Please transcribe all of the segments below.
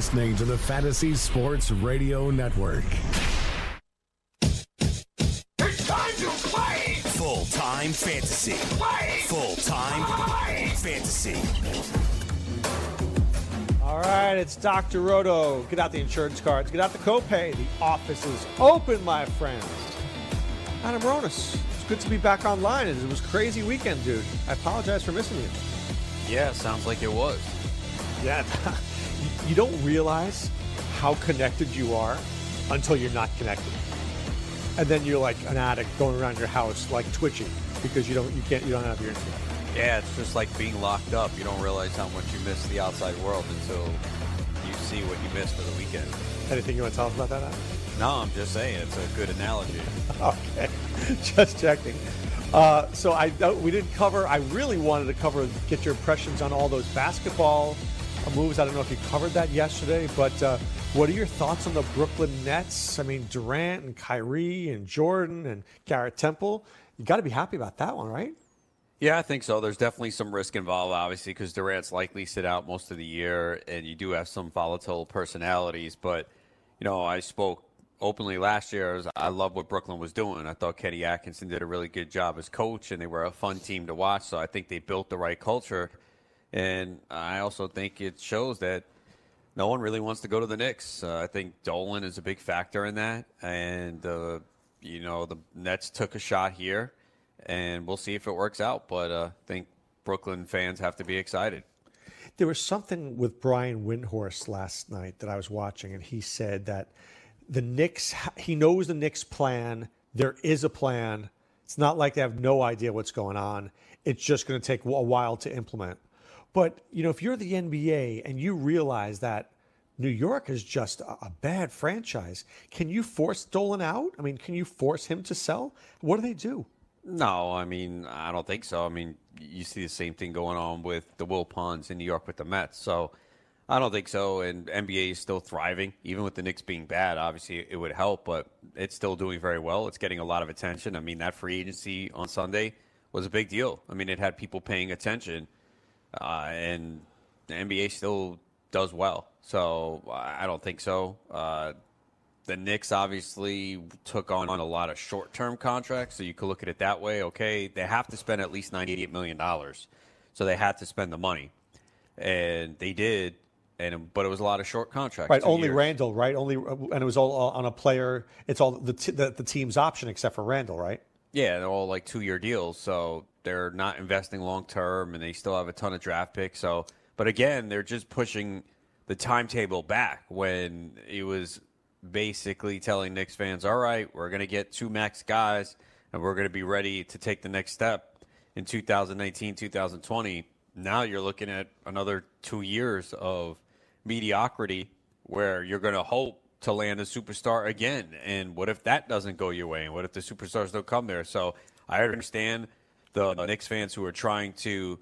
You're listening to the Fantasy Sports Radio Network. It's time to play! Full time fantasy. Play! Full time fantasy. All right, it's Dr. Roto. Get out the insurance cards, get out the copay. The office is open, my friends. Adam Ronis, it's good to be back online. It was a crazy weekend, dude. I apologize for missing you. Yeah, sounds like it was. Yeah, you don't realize how connected you are until you're not connected, and then you're like an addict going around your house like twitching because you don't, you can't, you don't have your internet. Yeah, it's just like being locked up. You don't realize how much you miss the outside world until you see what you missed for the weekend. Anything you want to tell us about that? Adam? No, I'm just saying it's a good analogy. Okay, just checking. Uh, so I we didn't cover. I really wanted to cover get your impressions on all those basketball moves. I don't know if you covered that yesterday, but uh, what are your thoughts on the Brooklyn Nets? I mean, Durant and Kyrie and Jordan and Garrett Temple. You got to be happy about that one, right? Yeah, I think so. There's definitely some risk involved, obviously, because Durant's likely sit out most of the year, and you do have some volatile personalities. But you know, I spoke openly last year. I love what Brooklyn was doing. I thought Kenny Atkinson did a really good job as coach, and they were a fun team to watch. So I think they built the right culture, and I also think it shows that no one really wants to go to the Knicks. Uh, I think Dolan is a big factor in that, and uh, you know the Nets took a shot here, and we'll see if it works out. But uh, I think Brooklyn fans have to be excited. There was something with Brian Windhorst last night that I was watching, and he said that the Knicks, he knows the Knicks plan. There is a plan. It's not like they have no idea what's going on. It's just going to take a while to implement. But, you know, if you're the NBA and you realize that New York is just a, a bad franchise, can you force Dolan out? I mean, can you force him to sell? What do they do? No, I mean, I don't think so. I mean, you see the same thing going on with the Wilpons in New York with the Mets. So I don't think so. And NBA is still thriving, even with the Knicks being bad. Obviously, it would help, but it's still doing very well. It's getting a lot of attention. I mean, that free agency on Sunday was a big deal. I mean, it had people paying attention, uh, and the NBA still does well. So I don't think so. Uh, the Knicks obviously took on a lot of short-term contracts, so you could look at it that way. Okay, they have to spend at least ninety-eight million dollars, so they had to spend the money, and they did. And but it was a lot of short contracts. Right, only years. Randall, right? Only, and it was all on a player. It's all the, t- the the team's option except for Randall, right? Yeah, they're all like two-year deals, so they're not investing long-term, and they still have a ton of draft picks. So, but again, they're just pushing the timetable back when it was basically telling Knicks fans, "All right, we're going to get two max guys, and we're going to be ready to take the next step in 2019, 2020." Now you're looking at another two years of mediocrity where you're going to hope to land a superstar again. And what if that doesn't go your way? And what if the superstars don't come there? So I understand the Knicks fans who are trying to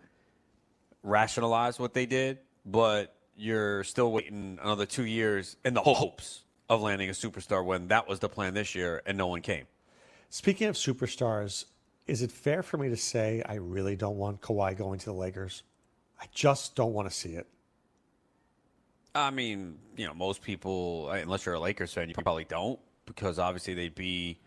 rationalize what they did, but you're still waiting another two years in the hopes of landing a superstar when that was the plan this year and no one came. Speaking of superstars, is it fair for me to say I really don't want Kawhi going to the Lakers? I just don't want to see it. I mean, you know, most people, unless you're a Lakers fan, you probably don't because obviously they'd be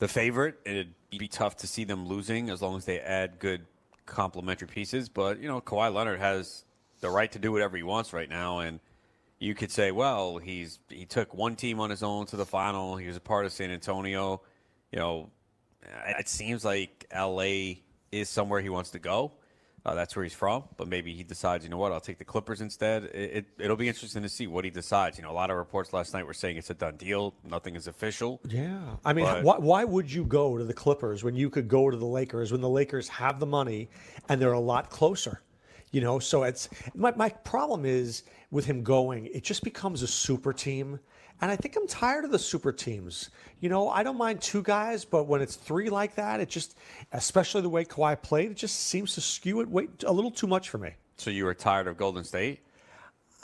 the favorite. It'd be tough to see them losing as long as they add good complementary pieces. But, you know, Kawhi Leonard has the right to do whatever he wants right now. And you could say, well, he's he took one team on his own to the final. He was a part of San Antonio. You know, it seems like LA is somewhere he wants to go. Uh, that's where he's from, but maybe he decides, you know what, I'll take the Clippers instead. It, it, will be interesting to see what he decides. You know, a lot of reports last night were saying it's a done deal. Nothing is official. Yeah. I mean, But- why, why would you go to the Clippers when you could go to the Lakers when the Lakers have the money and they're a lot closer? You know, so it's my, my problem is with him going, it just becomes a super team. And I think I'm tired of the super teams. You know, I don't mind two guys, but when it's three like that, it just, especially the way Kawhi played, it just seems to skew it way, a little too much for me. So you were tired of Golden State?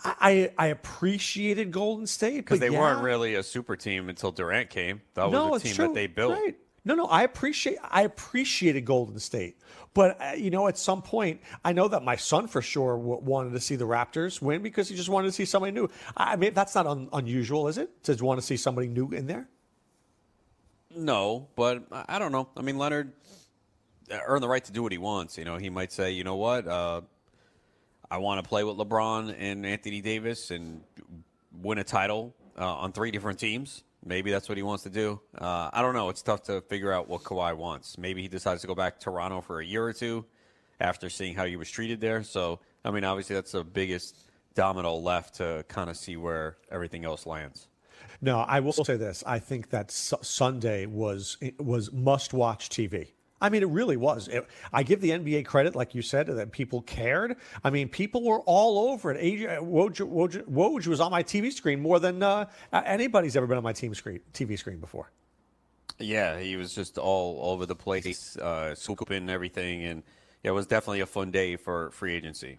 I, I appreciated Golden State because they yeah. weren't really a super team until Durant came. That no, was a team that they built. Right. No, no, I appreciate I appreciated Golden State, but uh, you know, at some point, I know that my son for sure w- wanted to see the Raptors win because he just wanted to see somebody new. I mean, that's not un- unusual, is it? To want to see somebody new in there? No, but I don't know. I mean, Leonard earned the right to do what he wants. You know, he might say, you know what, uh, I want to play with LeBron and Anthony Davis and win a title uh, on three different teams. Maybe that's what he wants to do. Uh, I don't know. It's tough to figure out what Kawhi wants. Maybe he decides to go back to Toronto for a year or two after seeing how he was treated there. So, I mean, obviously, that's the biggest domino left to kind of see where everything else lands. No, I will say this. I think that Sunday was was must watch TV. I mean, it really was. It, I give the NBA credit, like you said, that people cared. I mean, people were all over it. Woj, Woj, Woj was on my TV screen more than uh, anybody's ever been on my team screen, TV screen before. Yeah, he was just all over the place, uh, scooping everything, and yeah, it was definitely a fun day for free agency.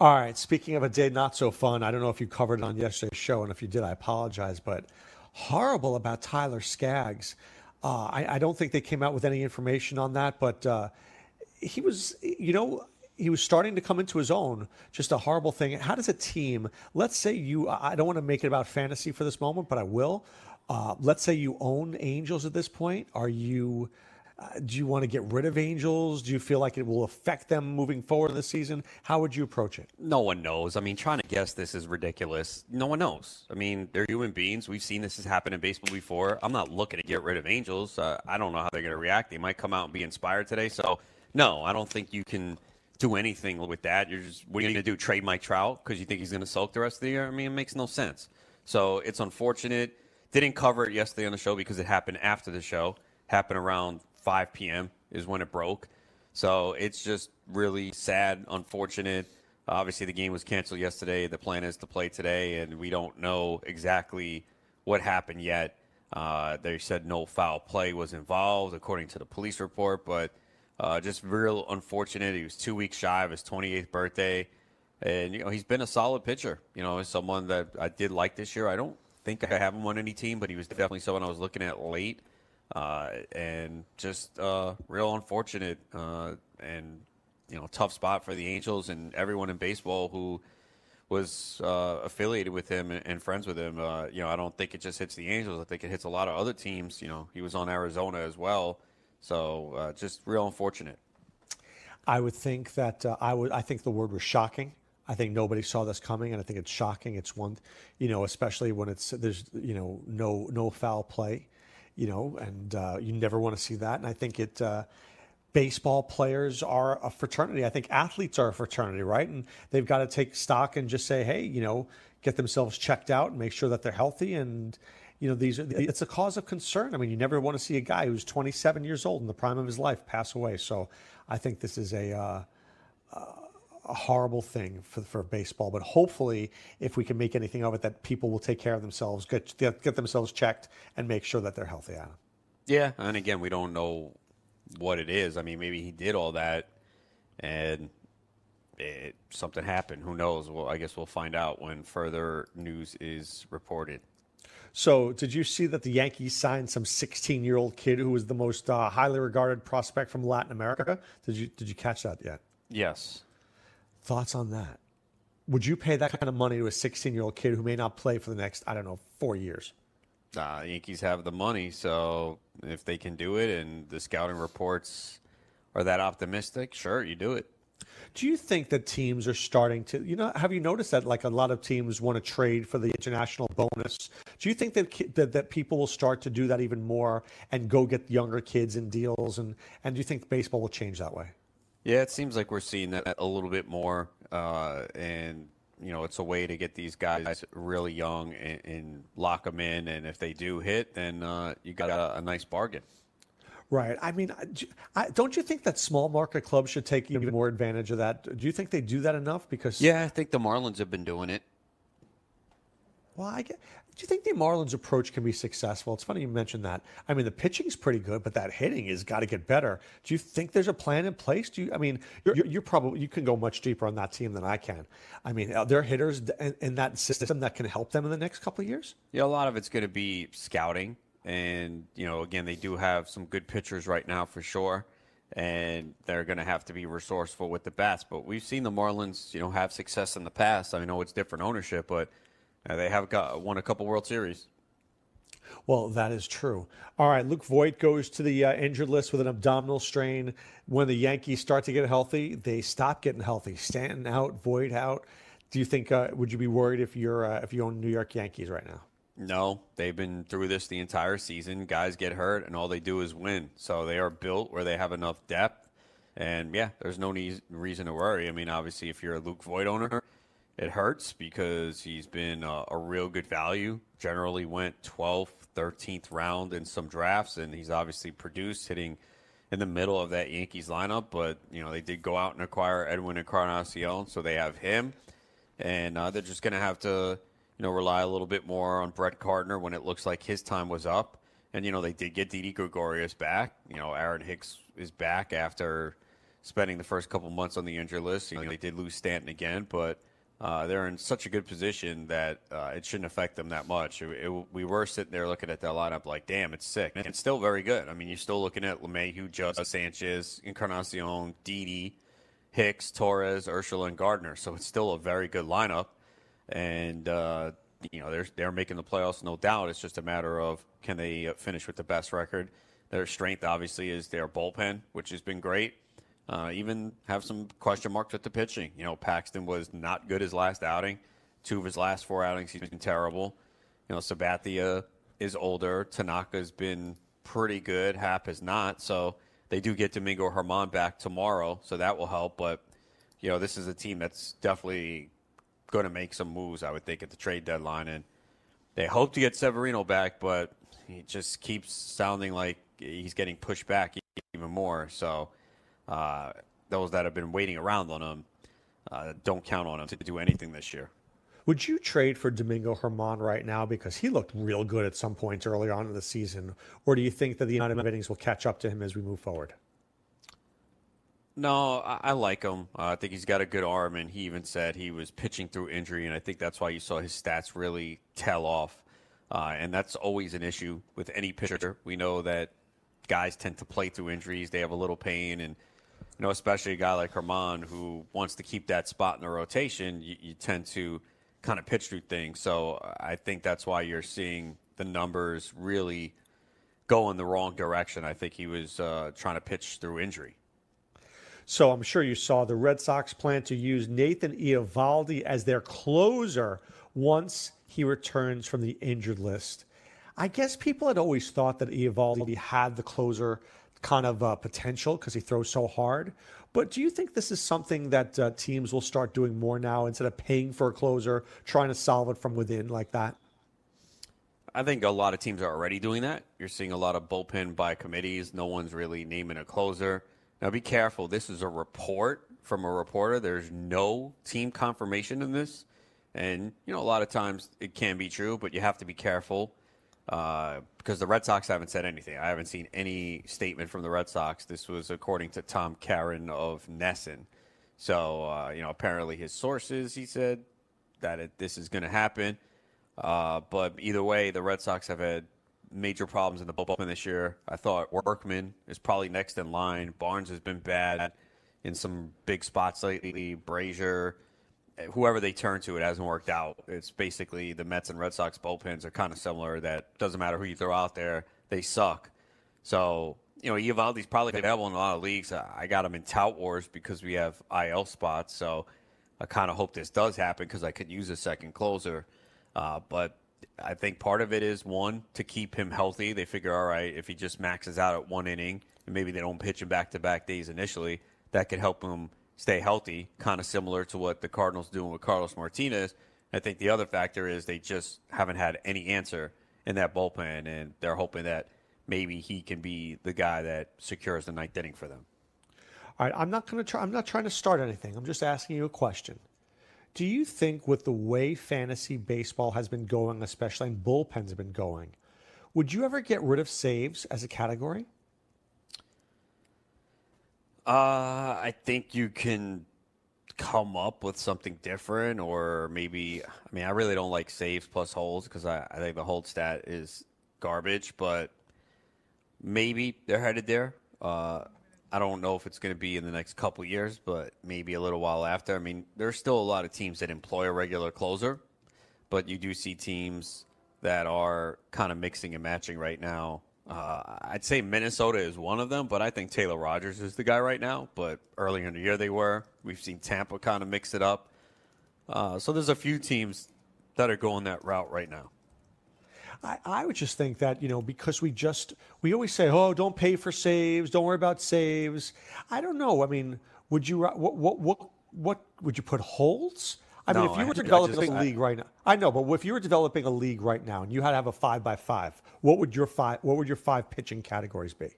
All right. Speaking of a day not so fun, I don't know if you covered it on yesterday's show, and if you did, I apologize, but horrible about Tyler Skaggs. Uh, I, I, don't think they came out with any information on that, but uh, he was, you know, he was starting to come into his own. Just a horrible thing. How does a team, let's say you, I don't want to make it about fantasy for this moment, but I will. Uh, let's say you own Angels at this point. Are you uh, do you want to get rid of Angels? Do you feel like it will affect them moving forward in the season? How would you approach it? No one knows. I mean, trying to guess this is ridiculous. No one knows. I mean, they're human beings. We've seen this has happened in baseball before. I'm not looking to get rid of Angels. Uh, I don't know how they're going to react. They might come out and be inspired today. So, no, I don't think you can do anything with that. You're just what are you going to do? Trade Mike Trout because you think he's going to sulk the rest of the year? I mean, it makes no sense. So it's unfortunate. Didn't cover it yesterday on the show because it happened after the show. Happened around 5 p.m. is when it broke. So it's just really sad, unfortunate. Obviously, the game was canceled yesterday. The plan is to play today, and we don't know exactly what happened yet. Uh, they said no foul play was involved, according to the police report, but uh, just real unfortunate. He was two weeks shy of his 28th birthday, and you know he's been a solid pitcher. You know, someone that I did like this year. I don't think I have him on any team, but he was definitely someone I was looking at late. Uh, and just uh, real unfortunate uh, and you know tough spot for the Angels and everyone in baseball who was uh, affiliated with him and, friends with him. Uh, you know, I don't think it just hits the Angels. I think it hits a lot of other teams. You know, he was on Arizona as well, so uh, just real unfortunate. I would think that I would. I think the word was shocking. I think nobody saw this coming, and I think it's shocking. It's one, you know, especially when it's there's you know no no foul play you know, and uh, you never want to see that. And I think it. Uh, baseball players are a fraternity. I think athletes are a fraternity, right? And they've got to take stock and just say, hey, you know, get themselves checked out and make sure that they're healthy. And you know, these are it's a cause of concern. I mean, you never want to see a guy who's 27 years old in the prime of his life pass away. So I think this is a. Uh, uh, a horrible thing for, for baseball. But hopefully, if we can make anything of it, that people will take care of themselves, get get, get themselves checked, and make sure that they're healthy. Adam. Yeah, and again, we don't know what it is. I mean, maybe he did all that, and it, something happened. Who knows? Well, I guess we'll find out when further news is reported. So, did you see that the Yankees signed some 16-year-old kid who was the most uh, highly regarded prospect from Latin America? Did you did you catch that yet? Yes. Thoughts on that? Would you pay that kind of money to a 16 year old kid who may not play for the next, I don't know, four years? Uh, Yankees have the money, so if they can do it and the scouting reports are that optimistic, sure, you do it. Do you think that teams are starting to, you know, have you noticed that like a lot of teams want to trade for the international bonus? Do you think that that, that people will start to do that even more and go get younger kids in deals? And, and do you think baseball will change that way? Yeah, it seems like we're seeing that a little bit more, uh, and you know, it's a way to get these guys really young and, and lock them in. And if they do hit, then uh, you got a, a, nice bargain. Right. I mean, I, don't you think that small market clubs should take even more advantage of that? Do you think they do that enough? Because yeah, I think the Marlins have been doing it. Well, I get, do you think the Marlins' approach can be successful? It's funny you mentioned that. I mean, the pitching's pretty good, but that hitting has got to get better. Do you think there's a plan in place? Do you? I mean, you're, you're probably you can go much deeper on that team than I can. I mean, are there hitters in, in that system that can help them in the next couple of years? Yeah, a lot of it's going to be scouting. And, you know, again, they do have some good pitchers right now for sure. And they're going to have to be resourceful with the bats. But we've seen the Marlins, you know, have success in the past. I know it's different ownership, but uh, they have got won a couple World Series. Well, that is true. All right, Luke Voit goes to the uh, injured list with an abdominal strain. When the Yankees start to get healthy, they stop getting healthy. Stanton out, Voit out. Do you think? Uh, would you be worried if you're uh, if you own New York Yankees right now? No, they've been through this the entire season. Guys get hurt, and all they do is win. So they are built where they have enough depth. And yeah, there's no need, reason to worry. I mean, obviously, if you're a Luke Voit owner, it hurts because he's been a, a real good value. Generally went 12th, 13th round in some drafts, and he's obviously produced hitting in the middle of that Yankees lineup. But you know, they did go out and acquire Edwin Encarnacion, so they have him, and uh, they're just going to have to you know, rely a little bit more on Brett Gardner when it looks like his time was up. And, you know, they did get Didi Gregorius back. You know, Aaron Hicks is back after spending the first couple months on the injury list. You know, they did lose Stanton again, but uh, they're in such a good position that uh, it shouldn't affect them that much. It, it, we were sitting there looking at that lineup like, damn, it's sick. And it's still very good. I mean, you're still looking at LeMahieu, Judge, Sanchez, Encarnacion, Didi, Hicks, Torres, Urshela, and Gardner. So it's still a very good lineup and uh, you know they're they're making the playoffs, no doubt. It's just a matter of can they uh, finish with the best record. Their strength, obviously, is their bullpen, which has been great. Uh, even have some question marks with the pitching. You know, Paxton was not good his last outing. Two of his last four outings, he's been terrible. You know, Sabathia is older. Tanaka's been pretty good. Happ is not. So they do get Domingo Germán back tomorrow, so that will help. But you know, this is a team that's definitely going to make some moves, I would think, at the trade deadline. And they hope to get Severino back, but he just keeps sounding like he's getting pushed back even more. So uh, those that have been waiting around on him uh, don't count on him to do anything this year. Would you trade for Domingo Germán right now because he looked real good at some points early on in the season, or do you think that the amount of innings will catch up to him as we move forward? No, I, I like him. Uh, I think he's got a good arm, and he even said he was pitching through injury, and I think that's why you saw his stats really tail off. Uh, and that's always an issue with any pitcher. We know that guys tend to play through injuries; they have a little pain, and you know, especially a guy like Germán who wants to keep that spot in the rotation, you, you tend to kind of pitch through things. So I think that's why you're seeing the numbers really go in the wrong direction. I think he was uh, trying to pitch through injury. So I'm sure you saw the Red Sox plan to use Nathan Eovaldi as their closer once he returns from the injured list. I guess people had always thought that Eovaldi had the closer kind of uh, potential because he throws so hard. But do you think this is something that uh, teams will start doing more now instead of paying for a closer, trying to solve it from within like that? I think a lot of teams are already doing that. You're seeing a lot of bullpen by committees. No one's really naming a closer. Now be careful. This is a report from a reporter. There's no team confirmation in this. And, you know, a lot of times it can be true, but you have to be careful uh, because the Red Sox haven't said anything. I haven't seen any statement from the Red Sox. This was according to Tom Caron of NESN. So, uh, you know, apparently his sources, he said that it, this is going to happen. Uh, but either way, the Red Sox have had major problems in the bullpen this year. I thought Workman is probably next in line. Barnes has been bad in some big spots lately. Brasier, whoever they turn to, it hasn't worked out. It's basically the Mets and Red Sox bullpens are kind of similar. That doesn't matter who you throw out there, they suck. So you know, Eovaldi's probably available in a lot of leagues. I got him in tout wars because we have IL spots. So I kind of hope this does happen because I could use a second closer. Uh, but I think part of it is one to keep him healthy. They figure, all right, if he just maxes out at one inning, and maybe they don't pitch him back to back days initially, that could help him stay healthy. Kind of similar to what the Cardinals doing with Carlos Martinez. I think the other factor is they just haven't had any answer in that bullpen, and they're hoping that maybe he can be the guy that secures the ninth inning for them. All right, I'm not going to try. I'm not trying to start anything. I'm just asking you a question. Do you think, with the way fantasy baseball has been going, especially and bullpens have been going, would you ever get rid of saves as a category? Uh, I think you can come up with something different, or maybe. I mean, I really don't like saves plus holds because I, I think the hold stat is garbage, but maybe they're headed there. Uh, I don't know if it's going to be in the next couple years, but maybe a little while after. I mean, there's still a lot of teams that employ a regular closer, but you do see teams that are kind of mixing and matching right now. Uh, I'd say Minnesota is one of them, but I think Taylor Rogers is the guy right now. But earlier in the year they were. We've seen Tampa kind of mix it up. Uh, so there's a few teams that are going that route right now. I, I would just think that you know because we just we always say oh don't pay for saves don't worry about saves I don't know I mean would you what what what, what would you put holds I mean if you I- were developing a league right now I know but if you were developing a league right now and you had to have a five by five what would your five what would your five pitching categories be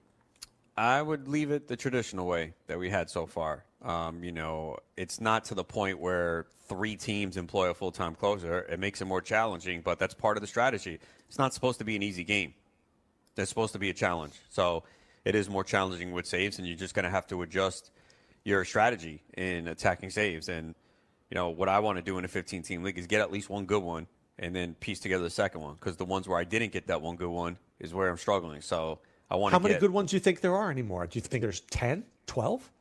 I would leave it the traditional way that we had so far. Um, you know, it's not to the point where three teams employ a full time closer. It makes it more challenging, but that's part of the strategy. It's not supposed to be an easy game. It's supposed to be a challenge. So it is more challenging with saves, and you're just going to have to adjust your strategy in attacking saves. And, you know, what I want to do in a 15 team league is get at least one good one and then piece together the second one because the ones where I didn't get that one good one is where I'm struggling. So I want how many get, good ones do you think there are anymore do you think there's 10 12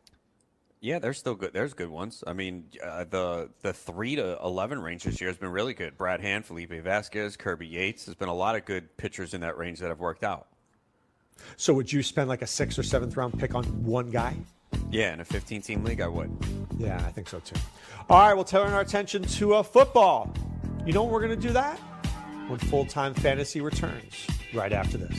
Yeah, there's still good. There's good ones. I mean, uh, the the three to eleven range this year has been really good. Brad Hand, Felipe Vasquez, Kirby Yates. There's been a lot of good pitchers in that range that have worked out. so would you spend like a sixth or seventh round pick on one guy Yeah, in a 15 team league, I would. Yeah, I think so too. All right, we'll turn our attention to uh, football. You know when we're going to do that? When full time fantasy returns, right after this.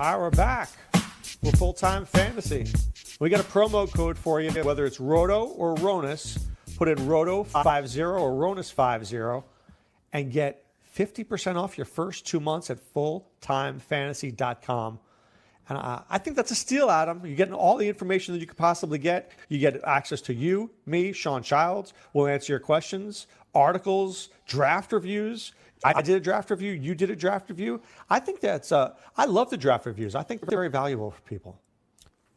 All right, we're back. We're full time fantasy. We got a promo code for you, whether it's Roto or Ronis. Put in Roto50 or Ronis50 and get 50% off your first two months at fulltimefantasy.com. And uh, I think that's a steal, Adam. You're getting all the information that you could possibly get. You get access to you, me, Sean Childs. We'll answer your questions, articles, draft reviews. I did a draft review. You did a draft review. I think that's. Uh, I love the draft reviews. I think they're very valuable for people.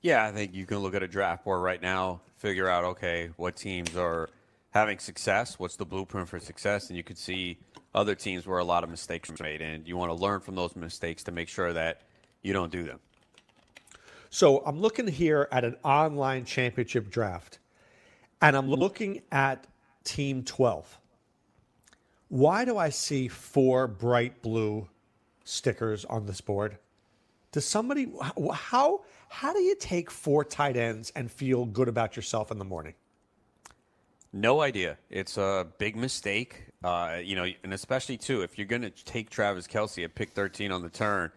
Yeah, I think you can look at a draft board right now, figure out okay, what teams are having success, what's the blueprint for success, and you could see other teams where a lot of mistakes were made, and you want to learn from those mistakes to make sure that you don't do them. So I'm looking here at an online championship draft, and I'm looking at Team 12. Why do I see four bright blue stickers on this board? Does somebody how how do you take four tight ends and feel good about yourself in the morning? No idea. It's a big mistake. Uh, you know, and especially too, if you're going to take Travis Kelce at pick 13 on the turn,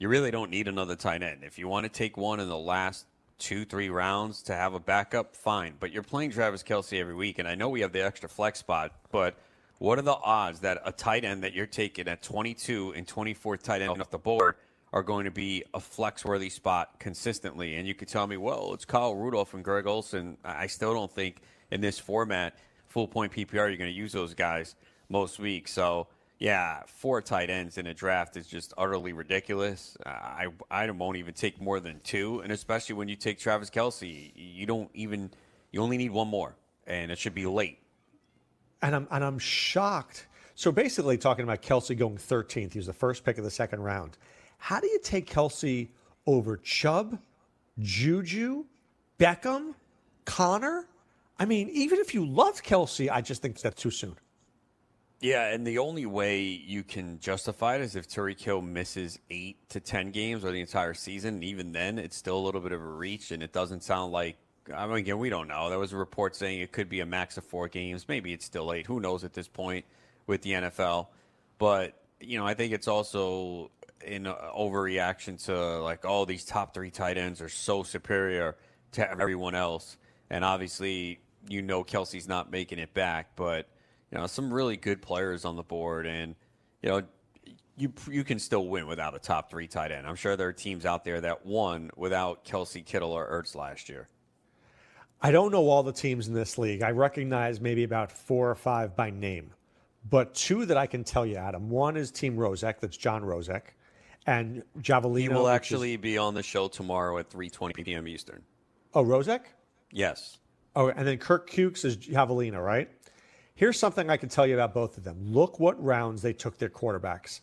you really don't need another tight end. If you want to take one in the last two, three rounds to have a backup, fine. But you're playing Travis Kelce every week, and I know we have the extra flex spot, but what are the odds that a tight end that you're taking at 22 and 24 tight end off the board are going to be a flex worthy spot consistently? And you could tell me, well, it's Kyle Rudolph and Greg Olsen. I still don't think in this format, full point PPR, you're going to use those guys most weeks. So, yeah, four tight ends in a draft is just utterly ridiculous. Uh, I I won't even take more than two, and especially when you take Travis Kelce, you don't even you only need one more, and it should be late. And I'm and I'm shocked. So basically, talking about Kelce going 13th, he was the first pick of the second round. How do you take Kelce over Chubb, Juju, Beckham, Connor? I mean, even if you love Kelce, I just think that's too soon. Yeah, and the only way you can justify it is if Tyreek Hill misses eight to ten games or the entire season. And even then, it's still a little bit of a reach, and it doesn't sound like. I mean, again, we don't know. There was a report saying it could be a max of four games. Maybe it's still eight. Who knows at this point with the NFL? But you know, I think it's also an overreaction to like, oh, these top three tight ends are so superior to everyone else, and obviously, you know, Kelce's not making it back, but you know, some really good players on the board, and you know, you you can still win without a top three tight end. I'm sure there are teams out there that won without Kelce, Kittle, or Ertz last year. I don't know all the teams in this league. I recognize maybe about four or five by name, but two that I can tell you, Adam. One is Team Rozek, that's John Rozek, and Javelino. He will actually is... be on the show tomorrow at 3:20 p.m. Eastern. Oh, Rozek? Yes. Oh, and then Kirk Cukes is Javelina, right? Here's something I can tell you about both of them. Look what rounds they took their quarterbacks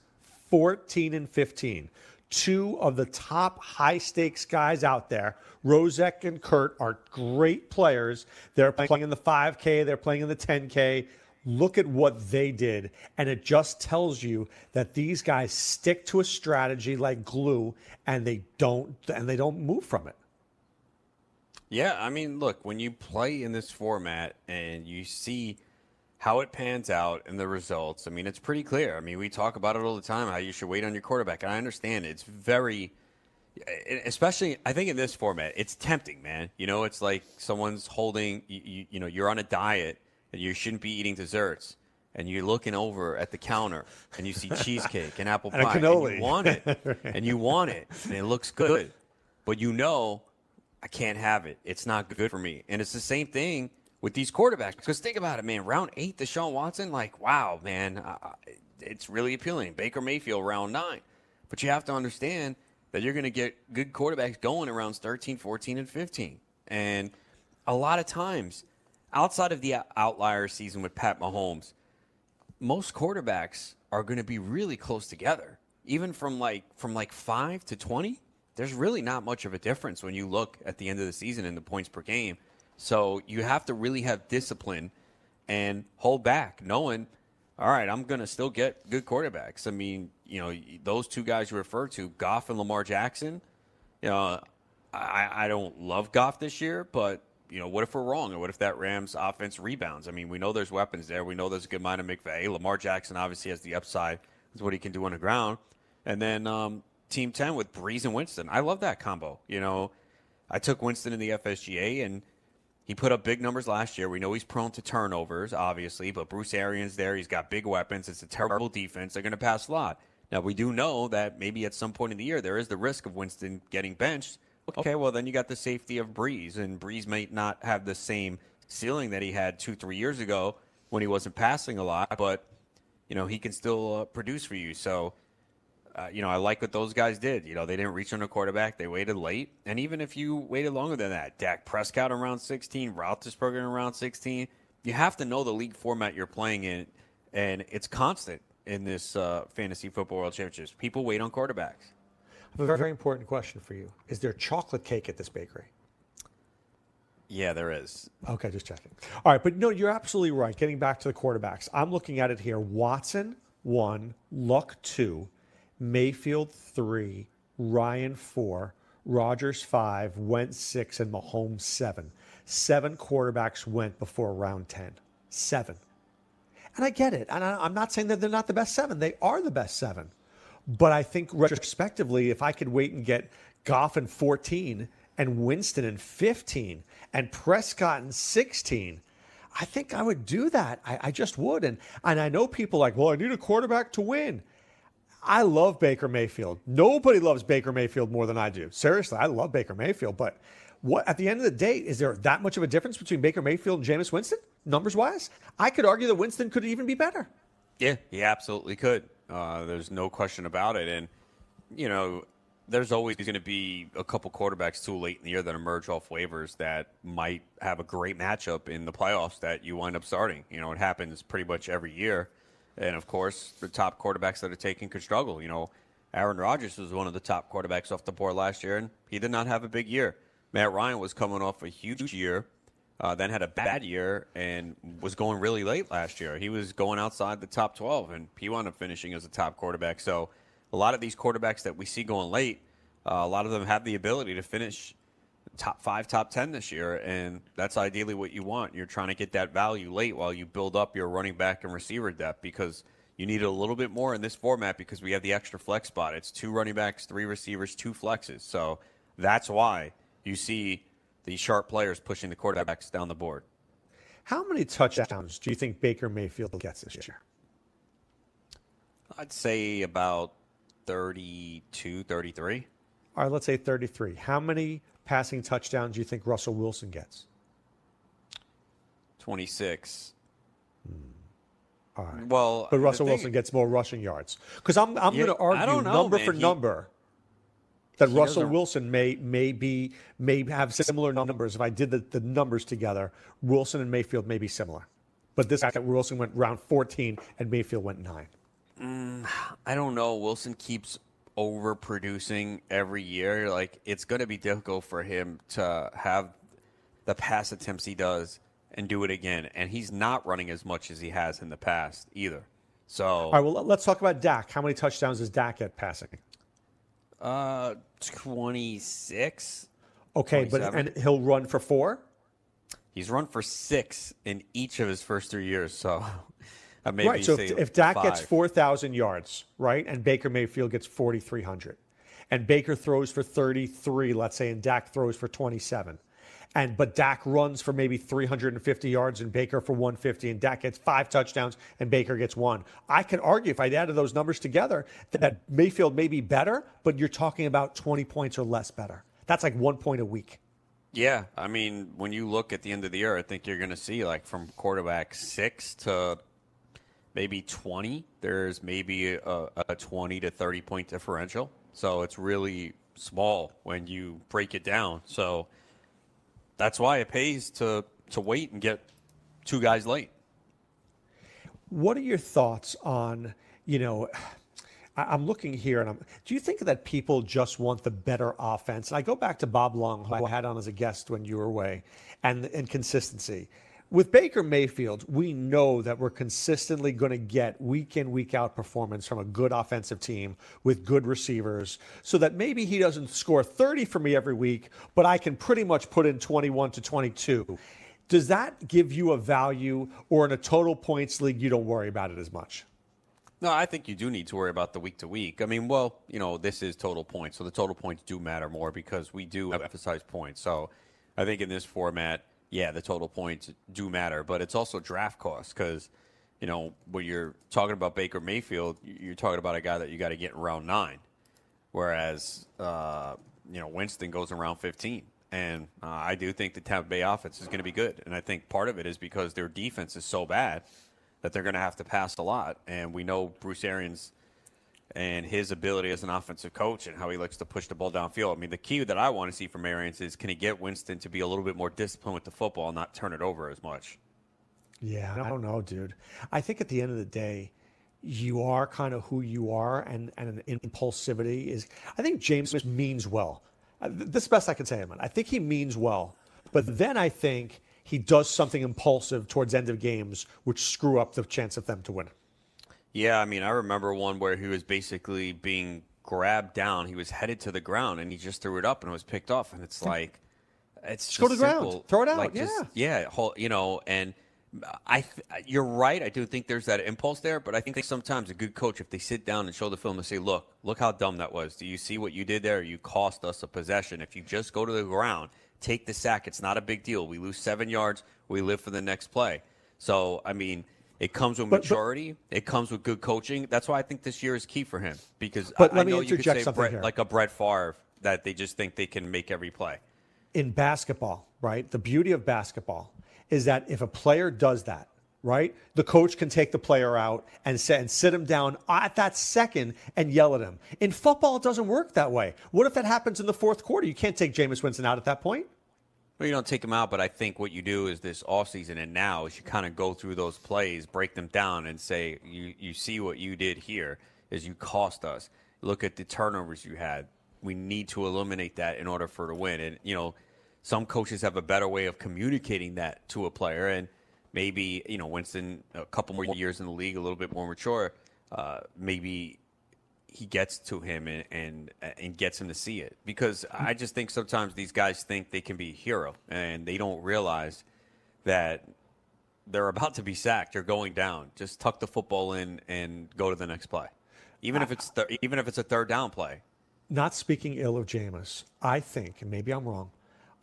14 and 15. Two of the top high stakes guys out there, Rozek and Kurt, are great players. They're playing in the 5K, they're playing in the 10K. Look at what they did. And it just tells you that these guys stick to a strategy like glue and they don't and they don't move from it. Yeah, I mean, look, when you play in this format and you see how it pans out and the results, I mean, it's pretty clear. I mean, we talk about it all the time how you should wait on your quarterback. And I understand it's very, especially, I think in this format, it's tempting, man. You know, it's like someone's holding, you, you, you know, you're on a diet and you shouldn't be eating desserts. And you're looking over at the counter and you see cheesecake and apple and pie. And you want it. right. And you want it. And it looks good. But you know, I can't have it. It's not good for me. And it's the same thing with these quarterbacks. Because think about it, man. Round eight, Deshaun Watson, like, wow, man, uh, it's really appealing. Baker Mayfield, round nine. But you have to understand that you're going to get good quarterbacks going in rounds 13, 14, and 15. And a lot of times, outside of the outlier season with Pat Mahomes, most quarterbacks are going to be really close together. Even from like from like five to twenty, there's really not much of a difference when you look at the end of the season in the points per game. So you have to really have discipline and hold back, knowing, all right, I'm going to still get good quarterbacks. I mean, you know, those two guys you refer to, Goff and Lamar Jackson, you know, I, I don't love Goff this year, but, you know, what if we're wrong? Or what if that Rams offense rebounds? I mean, we know there's weapons there. We know there's a good mind of McVay. Lamar Jackson obviously has the upside, is what he can do on the ground. And then um, Team 10 with Brees and Winston. I love that combo. You know, I took Winston in the FSGA, and he put up big numbers last year. We know he's prone to turnovers, obviously, but Bruce Arians there. He's got big weapons. It's a terrible defense. They're going to pass a lot. Now, we do know that maybe at some point in the year there is the risk of Winston getting benched. Okay, well, then you got the safety of Brees, and Brees might not have the same ceiling that he had two, three years ago when he wasn't passing a lot, but, you know, he can still uh, produce for you. So, uh, you know, I like what those guys did. You know, they didn't reach on a quarterback. They waited late. And even if you waited longer than that, Dak Prescott around 16, Roethlisberger around 16, you have to know the league format you're playing in, and it's constant in this uh, fantasy football world championships. People wait on quarterbacks. I have a very, very important question for you. Is there chocolate cake at this bakery? Yeah, there is. Okay, just checking. All right, but no, you're absolutely right. Getting back to the quarterbacks, I'm looking at it here. Watson, one, Luck, two, Mayfield, three, Ryan, four, Rodgers five, Wentz, six, and Mahomes, seven. Seven quarterbacks went before round 10. Seven. And I get it. And I, am not saying that they're not the best seven. They are the best seven. But I think retrospectively, if I could wait and get Goff in 14 and Winston in 15 and Prescott in 16, I think I would do that. I, I just would. And, and I know people like, well, I need a quarterback to win. I love Baker Mayfield. Nobody loves Baker Mayfield more than I do. Seriously, I love Baker Mayfield. But what at the end of the day, is there that much of a difference between Baker Mayfield and Jameis Winston, numbers wise? I could argue that Winston could even be better. Yeah, he absolutely could. Uh, there's no question about it. And, you know, there's always going to be a couple quarterbacks too late in the year that emerge off waivers that might have a great matchup in the playoffs that you wind up starting. You know, it happens pretty much every year. And of course, the top quarterbacks that are taken could struggle. You know, Aaron Rodgers was one of the top quarterbacks off the board last year, and he did not have a big year. Matt Ryan was coming off a huge year, uh, then had a bad year, and was going really late last year. He was going outside the top 12, and he wound up finishing as a top quarterback. So, a lot of these quarterbacks that we see going late, uh, a lot of them have the ability to finish top five, top 10 this year, and that's ideally what you want. You're trying to get that value late while you build up your running back and receiver depth because you need a little bit more in this format because we have the extra flex spot. It's two running backs, three receivers, two flexes. So, that's why you see the sharp players pushing the quarterbacks down the board. How many touchdowns do you think Baker Mayfield gets this year? I'd say about 32, 33. All right, let's say 33. How many passing touchdowns do you think Russell Wilson gets? 26. Hmm. All right. Well, but Russell Wilson gets more rushing yards because I'm I'm Yeah, going to argue know, number man. for He- number that Russell Wilson may may be may have similar numbers. If I did the, the numbers together, Wilson and Mayfield may be similar. But this guy Wilson went round 14 and Mayfield went nine. Mm, I don't know. Wilson keeps overproducing every year. Like it's going to be difficult for him to have the pass attempts he does and do it again. And he's not running as much as he has in the past either. So, All right, well let's talk about Dak. How many touchdowns does Dak get passing? uh, twenty six. Okay, but and he'll run for four. He's run for six in each of his first three years. So, uh, maybe right. So if, if Dak gets 4,000 yards, right, and Baker Mayfield gets 4,300, and Baker throws for 33, let's say, and Dak throws for 27, and but Dak runs for maybe 350 yards and Baker for 150, and Dak gets five touchdowns and Baker gets one. I could argue if I added those numbers together that Mayfield may be better, but you're talking about 20 points or less better. That's like one point a week. Yeah, I mean, when you look at the end of the year, I think you're going to see like from quarterback six to maybe 20, there's maybe a, a 20 to 30 point differential. So it's really small when you break it down. So that's why it pays to, to wait and get two guys late. What are your thoughts on, you know, I'm looking here and I'm, do you think that people just want the better offense? And I go back to Bob Long, who I had on as a guest when you were away, and, and consistency. With Baker Mayfield, we know that we're consistently going to get week in, week out performance from a good offensive team with good receivers, so that maybe he doesn't score 30 for me every week, but I can pretty much put in 21 to 22. Does that give you a value, or in a total points league, you don't worry about it as much? No, I think you do need to worry about the week to week. I mean, well, you know, this is total points, so the total points do matter more because we do emphasize points. So I think in this format, yeah, the total points do matter, but it's also draft costs because you know, when you're talking about Baker Mayfield, you're talking about a guy that you got to get in round nine, whereas uh, you know Winston goes in round 15. And uh, I do think the Tampa Bay offense is going to be good, and I think part of it is because their defense is so bad that they're going to have to pass a lot. And we know Bruce Arians and his ability as an offensive coach and how he likes to push the ball downfield. I mean, the key that I want to see from Arians is can he get Winston to be a little bit more disciplined with the football and not turn it over as much. Yeah, I don't know, dude. I think at the end of the day, you are kind of who you are, and, and an impulsivity is. I think Jameis means well. Uh, This is the best I can say, man. I think he means well, but then I think he does something impulsive towards end of games, which screw up the chance of them to win. Yeah, I mean, I remember one where he was basically being grabbed down. He was headed to the ground, and he just threw it up, and it was picked off. And it's like, it's Just go to the ground. Throw it out, Like, just- yeah. yeah. whole- You know, and I, th- you're right. I do think there's that impulse there, but I think sometimes a good coach, if they sit down and show the film and say, "Look, look how dumb that was. Do you see what you did there? You cost us a possession. If you just go to the ground, take the sack. It's not a big deal. We lose seven yards. We live for the next play." So, I mean. It comes with But- but- maturity. it comes with good coaching. That's why I think this year is key for him because But I, let me know you could interject say something Brett, here. like a Brett Favre that they just think they can make every play. in basketball, right? The beauty of basketball is that if a player does that, right, the coach can take the player out and, say, and sit him down at that second and yell at him. In football, it doesn't work that way. What if that happens in the fourth quarter? You can't take Jameis Winston out at that point. Well, you don't take them out, but I think what you do is this offseason and now is you kind of go through those plays, break them down, and say, you, you see what you did here is you cost us. Look at the turnovers you had. We need to eliminate that in order for to win. And, you know, some coaches have a better way of communicating that to a player. And maybe, you know, Winston, a couple more years in the league, a little bit more mature, uh, maybe he gets to him and, and and gets him to see it because I just think sometimes these guys think they can be a hero and they don't realize that they're about to be sacked. You're going down. Just tuck the football in and go to the next play, even if it's th- even if it's a third down play. Not speaking ill of Jameis, I think, and maybe I'm wrong,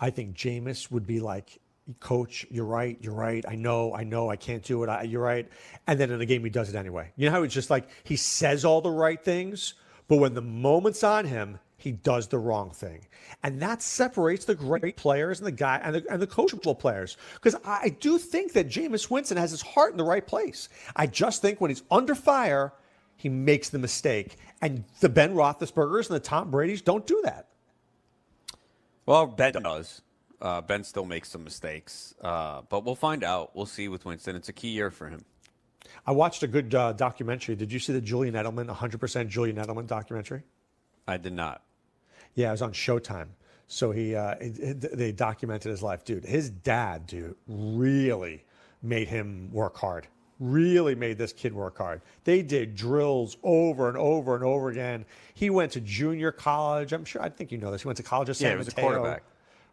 I think Jameis would be like, Coach, you're right, you're right. I know, I know, I can't do it. I, you're right. And then in the game, he does it anyway. You know how it's just like he says all the right things, but when the moment's on him, he does the wrong thing. And that separates the great players and the guy and the, and the coachable players. Because I, I do think that Jameis Winston has his heart in the right place. I just think when he's under fire, he makes the mistake. And the Ben Roethlisbergers and the Tom Brady's don't do that. Well, Ben does. Uh, ben still makes some mistakes, uh, but we'll find out. We'll see with Winston. It's a key year for him. I watched a good uh, documentary. Did you see the Julian Edelman, 100% Julian Edelman documentary? I did not. Yeah, it was on Showtime. So he, uh, it- it- they documented his life, dude. His dad, dude, really made him work hard. Really made this kid work hard. They did drills over and over and over again. He went to junior college. I'm sure. I think you know this. He went to college at San Yeah, he was a quarterback.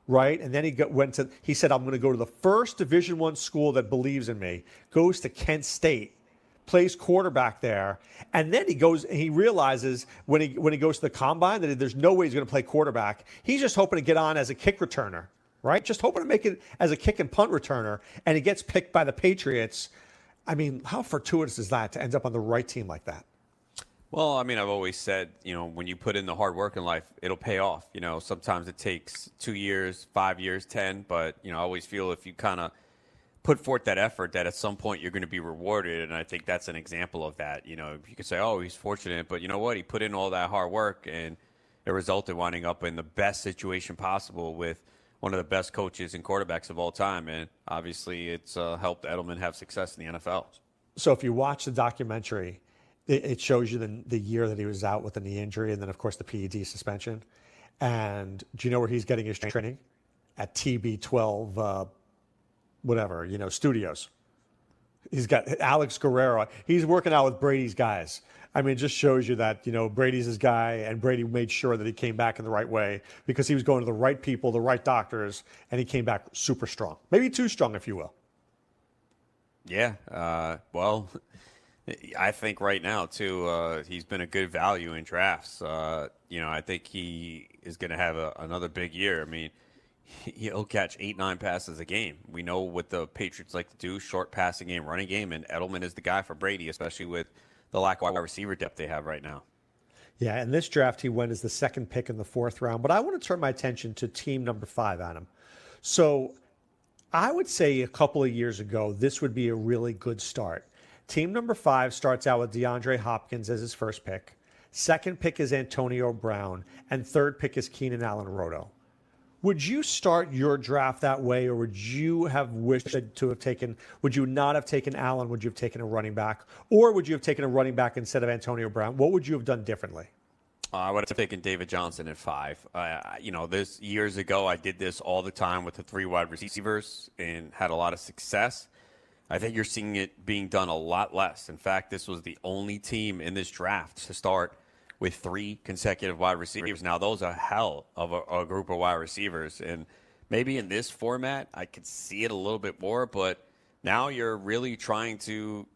Right, and then he got, went to. He said, "I'm going to go to the first Division One school that believes in me." Goes to Kent State, plays quarterback there, and then he goes. He realizes when he when he goes to the combine that there's no way he's going to play quarterback. He's just hoping to get on as a kick returner, right? Just hoping to make it as a kick and punt returner, and he gets picked by the Patriots. I mean, how fortuitous is that to end up on the right team like that? Well, I mean, I've always said, you know, when you put in the hard work in life, it'll pay off. You know, sometimes it takes two years, five years, 10, but, you know, I always feel if you kind of put forth that effort, that at some point you're going to be rewarded. And I think that's an example of that. You know, you could say, oh, he's fortunate, but you know what? He put in all that hard work and it resulted winding up in the best situation possible with one of the best coaches and quarterbacks of all time. And obviously, it's uh, helped Edelman have success in the NFL. So if you watch the documentary, it, shows you the, the year that he was out with the knee injury, and then of course the PED suspension. And do you know where he's getting his training? At TB12, uh, whatever you know, studios. He's got Alex Guerrero. He's working out with Brady's guys. I mean, just shows you that you know Brady's his guy, and Brady made sure that he came back in the right way because he was going to the right people, the right doctors, and he came back super strong, maybe too strong, if you will. Yeah. Uh, well, I think right now too, uh, he's been a good value in drafts. Uh, you know, I think he is going to have a, another big year. I mean, he'll catch eight, nine passes a game. We know what the Patriots like to do: short passing game, running game, and Edelman is the guy for Brady, especially with the lack of wide receiver depth they have right now. Yeah, in this draft, he went as the second pick in the fourth round. But I want to turn my attention to team number five, Adam. So I would say a couple of years ago, this would be a really good start. Team number five starts out with DeAndre Hopkins as his first pick. Second pick is Antonio Brown. And third pick is Keenan Allen Roto. Would you start your draft that way, or would you have wished to have taken? Would you not have taken Allen? Would you have taken a running back, or would you have taken a running back instead of Antonio Brown? What would you have done differently? Uh, I would have taken David Johnson at five. Uh, you know, this years ago, I did this all the time with the three wide receivers and had a lot of success. I think you're seeing it being done a lot less. In fact, this was the only team in this draft to start with three consecutive wide receivers. Now, those are hell of a, a, group of wide receivers. And maybe in this format, I could see it a little bit more, but now you're really trying to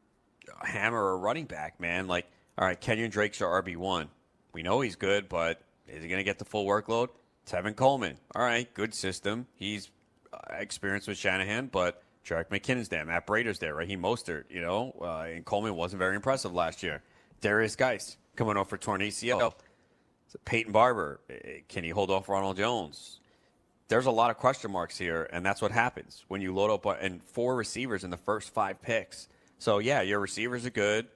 hammer a running back, man. Like, all right, Kenyon Drake's your RB1. We know he's good, but is he going to get the full workload? Tevin Coleman. All right, good system. He's uh, experienced with Shanahan, but Jerick McKinnon's there. Matt Breida's there. Raheem Mostert, you know, uh, and Coleman wasn't very impressive last year. Darius Guice coming off for torn ACL. Peyton Barber, eh, can he hold off Ronald Jones? There's a lot of question marks here, and that's what happens when you load up and four receivers in the first five picks. So yeah, your receivers are good,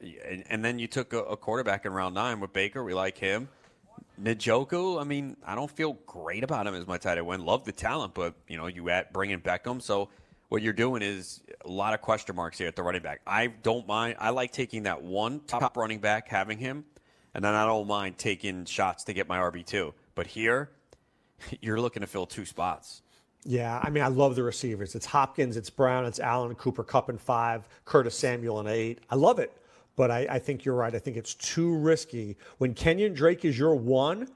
and, and then you took a, a, quarterback in round nine with Baker. We like him. Njoku, I mean, I don't feel great about him as my tight end. Win. Love the talent, but you know, you at bringing Beckham, so what you're doing is a lot of question marks here at the running back. I don't mind. I like taking that one top running back, having him, and then I don't mind taking shots to get my RB two. But here, you're looking to fill two spots. Yeah, I mean, I love the receivers. It's Hopkins, it's Brown, it's Allen, Cooper Kupp and five, Curtis Samuel and eight. I love it, but I, I think you're right. I think it's too risky when Kenyon Drake is your one.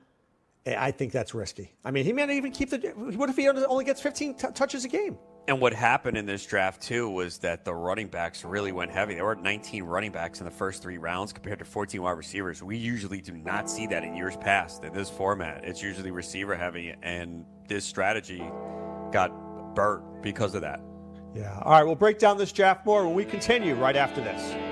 Eh, I think that's risky. I mean, he may not even keep the. What if he only gets 15 t- touches a game? And what happened in this draft too was that the running backs really went heavy. There were 19 running backs in the first three rounds compared to 14 wide receivers. We usually do not see that in years past in this format. It's usually receiver heavy, and this strategy got burnt because of that. Yeah. All right, we'll break down this draft more when we continue right after this.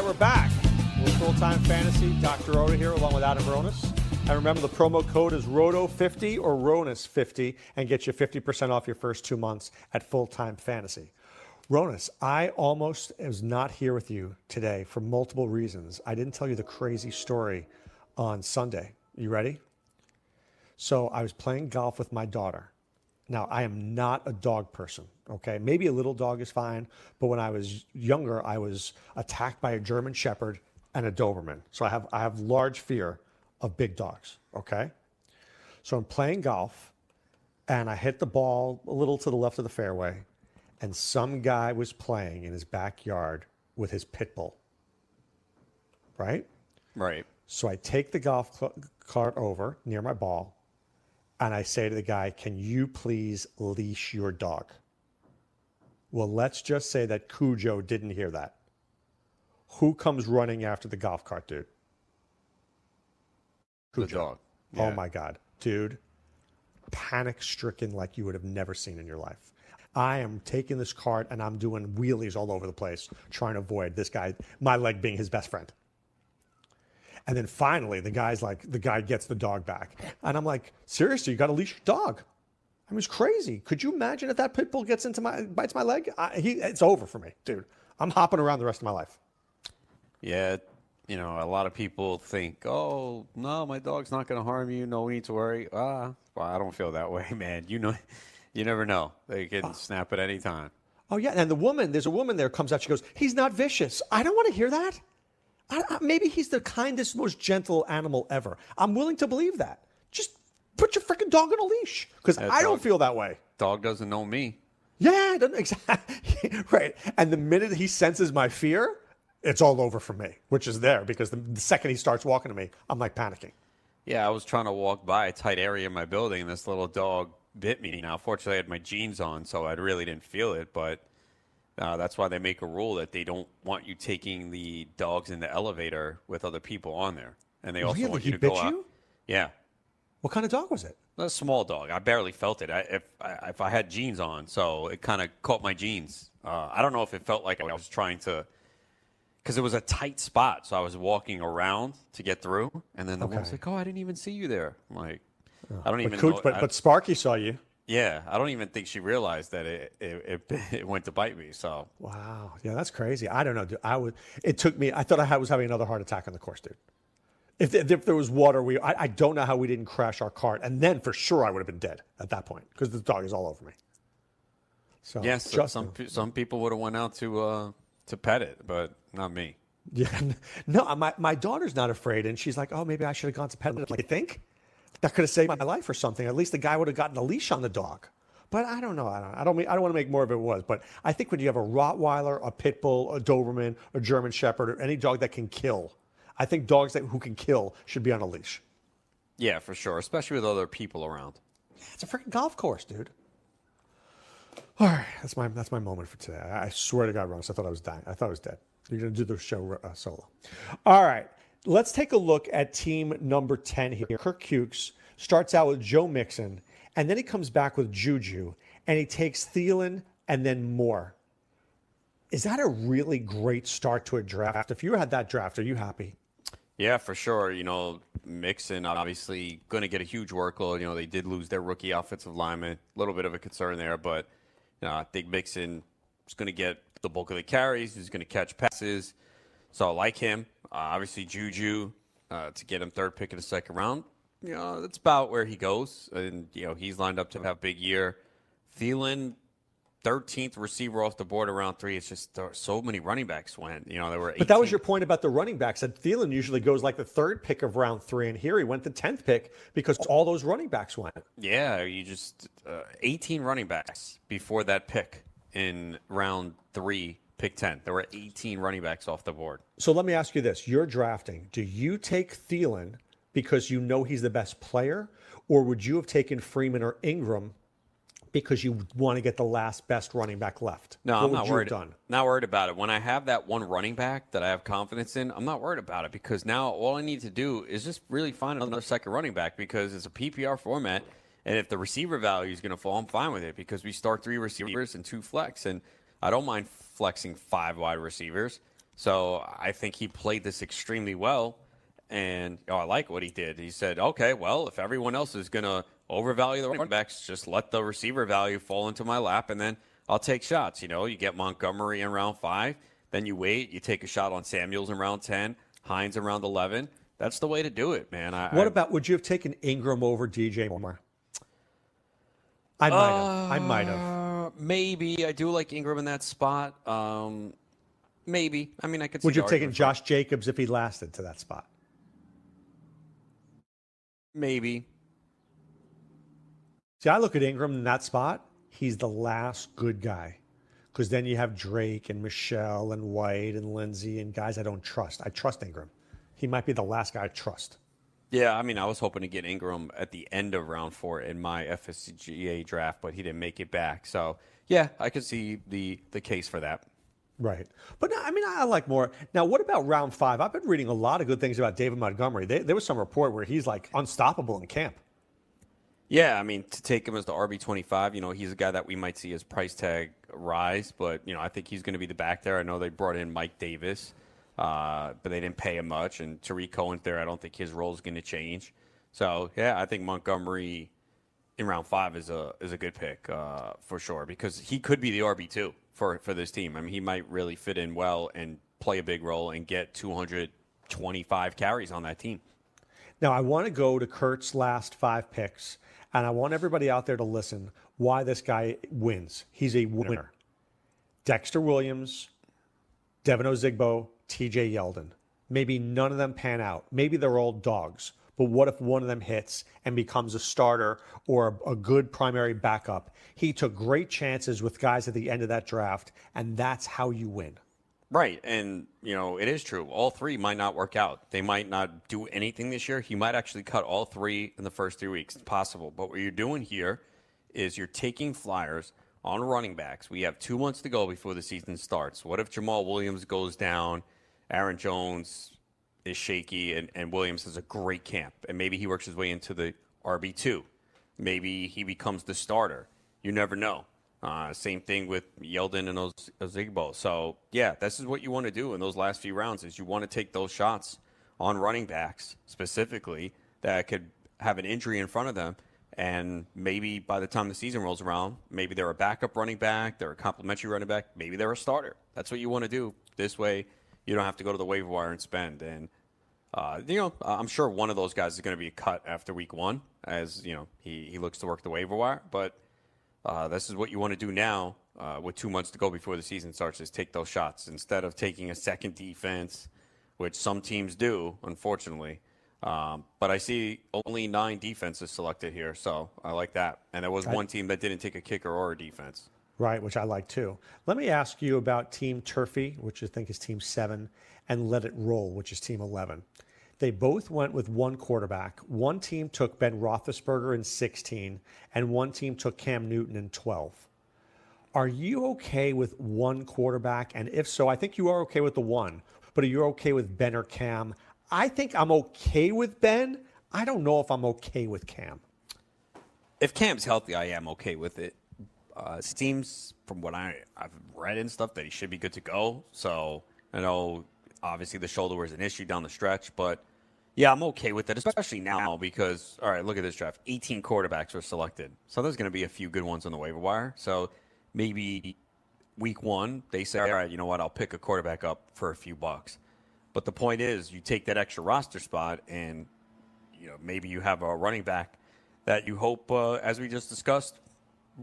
Right, we're back. We'll, we'll Time Fantasy. Dr. Roto here along with Adam Ronis. And remember, the promo code is ROTO50 or RONIS50 and get you 50% off your first two months at Full Time Fantasy. Ronis, I almost was not here with you today for multiple reasons. I didn't tell you the crazy story on Sunday. You ready? So I was playing golf with my daughter. Now, I am not a dog person, okay? Maybe a little dog is fine, but when I was younger, I was attacked by a German Shepherd and a Doberman. So I have, I have large fear of big dogs, okay? So I'm playing golf and I hit the ball a little to the left of the fairway, and some guy was playing in his backyard with his pit bull, right? Right. So I take the golf cl- cart over near my ball and I say to the guy, Can you please leash your dog? Well, let's just say that Cujo didn't hear that. Who comes running after the golf cart, dude? The dog. Oh my God. Dude, panic stricken like you would have never seen in your life. I am taking this cart and I'm doing wheelies all over the place, trying to avoid this guy, my leg being his best friend. And then finally, the guy's like, the guy gets the dog back. And I'm like, seriously, you got to leash your dog. I mean, it's crazy. Could you imagine if that pit bull gets into my, bites my leg? I, he, it's over for me, dude. I'm hopping around the rest of my life. Yeah, you know, a lot of people think, "Oh, no, my dog's not going to harm you. No need to worry." Ah, well, I don't feel that way, man. You know, you never know. They can snap at any time. Oh yeah, and the woman, there's a woman there comes out. She goes, "He's not vicious." I don't want to hear that. I, I, maybe he's the kindest, most gentle animal ever. I'm willing to believe that. Just put your freaking dog on a leash because I don't feel that way. Dog doesn't know me. Yeah, doesn't- exactly right. And the minute he senses my fear, it's all over for me, which is there because the, the second he starts walking to me, I'm like panicking. Yeah, I was trying to walk by a tight area in my building, and this little dog bit me. Now, fortunately, I had my jeans on, so I really didn't feel it. But uh, that's why they make a rule that they don't want you taking the dogs in the elevator with other people on there, and they also Really? want He you to bit go out. you? Yeah, What kind of dog was it? a small dog. I barely felt it. I, if I, if I had jeans on, so it kind of caught my jeans. Uh, I don't know if it felt like I was trying to, because it was a tight spot. So I was walking around to get through, and then the woman's Okay. like, "Oh, I didn't even see you there." I'm like, I don't But, even Cooch- know. but, I- but Sparky saw you. Yeah, I don't even think she realized that it it, it, it went to bite me. So Wow. Yeah, that's crazy. I don't know, dude. I would. It took me. I thought I was having another heart attack on the course, dude. If, if there was water, we. I, I don't know how we didn't crash our cart, and then for sure I would have been dead at that point because the dog is all over me. So yes, so some some people would have went out to uh, to pet it, but not me. Yeah. No, my, my daughter's not afraid, and she's like, "Oh, maybe I should have gone to pet it." Like, you think that could have saved my life or something? At least the guy would have gotten a leash on the dog. But I don't know. I don't. I don't. mean- I don't want to make more of it was. But I think when you have a Rottweiler, a Pit Bull, a Doberman, a German Shepherd, or any dog that can kill, I think dogs that who can kill should be on a leash. Yeah, for sure, especially with other people around. It's a freaking golf course, dude. All right, that's my that's my moment for today. I, I swear to God, Ross, I thought I was dying. I thought I was dead. You're gonna do the show uh, solo. All right, let's take a look at team number ten here. Kirk Hughes starts out with Joe Mixon, and then he comes back with Juju, and he takes Thielen and then more. Is that a really great start to a draft? If you had that draft, are you happy? Yeah, for sure. You know, Mixon obviously going to get a huge workload. You know, they did lose their rookie offensive lineman. A little bit of a concern there, but you know, I think Mixon is going to get the bulk of the carries. He's going to catch passes. So I like him. Uh, obviously, Juju uh, to get him third pick in the second round. You know, that's about where he goes, and you know he's lined up to have a big year. Thielen, 13th receiver off the board around three. It's just there so many running backs went. You know, there were. 18. But that was your point about the running backs. That Thielen usually goes like the third pick of round three, and here he went the tenth pick because all those running backs went. Yeah, you just uh, 18 running backs before that pick in round three, pick 10. There were 18 running backs off the board. So let me ask you this: You're drafting. Do you take Thielen because you know he's the best player, or would you have taken Freeman or Ingram because you want to get the last best running back left? No, what I'm not worried. done? Not worried about it. When I have that one running back that I have confidence in, I'm not worried about it because now all I need to do is just really find another second running back because it's a PPR format, and if the receiver value is going to fall, I'm fine with it because we start three receivers and two flex, and I don't mind flexing five wide receivers. So I think he played this extremely well. And oh, I like what he did. He said, okay, well, if everyone else is going to overvalue the running backs, just let the receiver value fall into my lap, and then I'll take shots. You know, you get Montgomery in round five, then you wait, you take a shot on Samuels in round 10, Hines in round 11. That's the way to do it, man. I, What I- about would you have taken Ingram over DJ Moore? I might have. I might have. Uh, maybe I do like Ingram in that spot. Um, maybe. I mean, I could. Would you have taken Josh Jacobs if he lasted to that spot? Maybe. See, I look at Ingram in that spot. He's the last good guy. Because then you have Drake and Michel and White and Lindsay and guys I don't trust. I trust Ingram. He might be the last guy I trust. Yeah, I mean, I was hoping to get Ingram at the end of round four in my FSGA draft, but he didn't make it back. So, yeah, I could see the the case for that. Right. But no, I mean, I like more. Now, what about round five? I've been reading a lot of good things about David Montgomery. They, there was some report where he's like unstoppable in camp. Yeah, I mean, to take him as the RB twenty five, you know, he's a guy that we might see his price tag rise, but you know, I think he's going to be the back there. I know they brought in Mike Davis, uh, but they didn't pay him much, and Tarik Cohen's there. I don't think his role is going to change. So yeah, I think Montgomery in round five is a is a good pick uh, for sure because he could be the RB two for for this team. I mean, he might really fit in well and play a big role and get two hundred twenty five carries on that team. Now, I want to go to Kurt's last five picks, and I want everybody out there to listen why this guy wins. He's a winner. Dexter Williams, Devine Ozigbo, TJ Yeldon. Maybe none of them pan out. Maybe they're all dogs. But what if one of them hits and becomes a starter or a, good primary backup? He took great chances with guys at the end of that draft, and that's how you win. Right. And, you know, it is true. All three might not work out. They might not do anything this year. He might actually cut all three in the first three weeks. It's possible. But what you're doing here is you're taking flyers on running backs. We have two months to go before the season starts. What if Jamaal Williams goes down, Aaron Jones is shaky, and, and Williams has a great camp? And maybe he works his way into the RB2. Maybe he becomes the starter. You never know. Uh, same thing with Yeldon and Oz- Ozigbo. So yeah, this is what you want to do in those last few rounds. Is you want to take those shots on running backs specifically that could have an injury in front of them, and maybe by the time the season rolls around, maybe they're a backup running back, they're a complimentary running back, maybe they're a starter. That's what you want to do. This way, you don't have to go to the waiver wire and spend. And uh, you know, I'm sure one of those guys is going to be cut after week one, as you know he he looks to work the waiver wire, but. Uh, this is what you want to do now uh, with two months to go before the season starts is take those shots instead of taking a second defense, which some teams do, unfortunately. Um, but I see only nine defenses selected here, so I like that. And there was one team that didn't take a kicker or a defense. Right, which I like too. Let me ask you about Team Turfy, which I think is Team 7, and Let It Roll, which is Team 11. They both went with one quarterback. One team took Ben Roethlisberger in 16, and one team took Cam Newton in 12. Are you okay with one quarterback? And if so, I think you are okay with the one, but are you okay with Ben or Cam? I think I'm okay with Ben. I don't know if I'm okay with Cam. If Cam's healthy, I am okay with it. Uh, it seems, from what I, I've read and stuff, that he should be good to go. So I know, obviously, the shoulder was an issue down the stretch, but yeah, I'm okay with it, especially now because, all right, look at this draft. 18 quarterbacks were selected. So there's going to be a few good ones on the waiver wire. So maybe week one, they say, all right, you know what, I'll pick a quarterback up for a few bucks. But the point is, you take that extra roster spot and you know maybe you have a running back that you hope, uh, as we just discussed,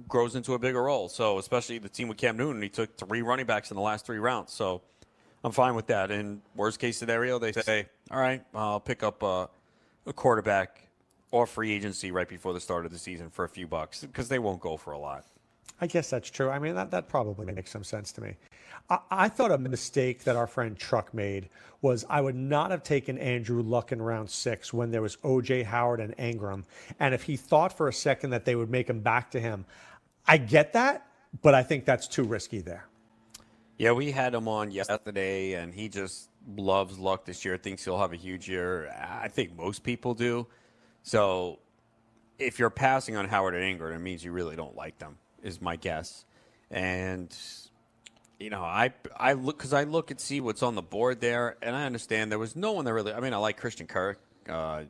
grows into a bigger role. So especially the team with Cam Newton, he took three running backs in the last three rounds. So I'm fine with that. In worst case scenario, they say, all right, I'll pick up a, a quarterback or free agency right before the start of the season for a few bucks because they won't go for a lot. I guess that's true. I mean, that, that probably makes some sense to me. I, I thought a mistake that our friend Truck made was I would not have taken Andrew Luck in round six when there was OJ Howard and Ingram. And if he thought for a second that they would make him back to him, I get that, but I think that's too risky there. Yeah, we had him on yesterday, and he just loves luck this year. Thinks he'll have a huge year. I think most people do. So, if you're passing on Howard and Ingram, it means you really don't like them, is my guess. And you know, I I look because I look and see what's on the board there, and I understand there was no one that really. I mean, I like Christian Kirk, uh,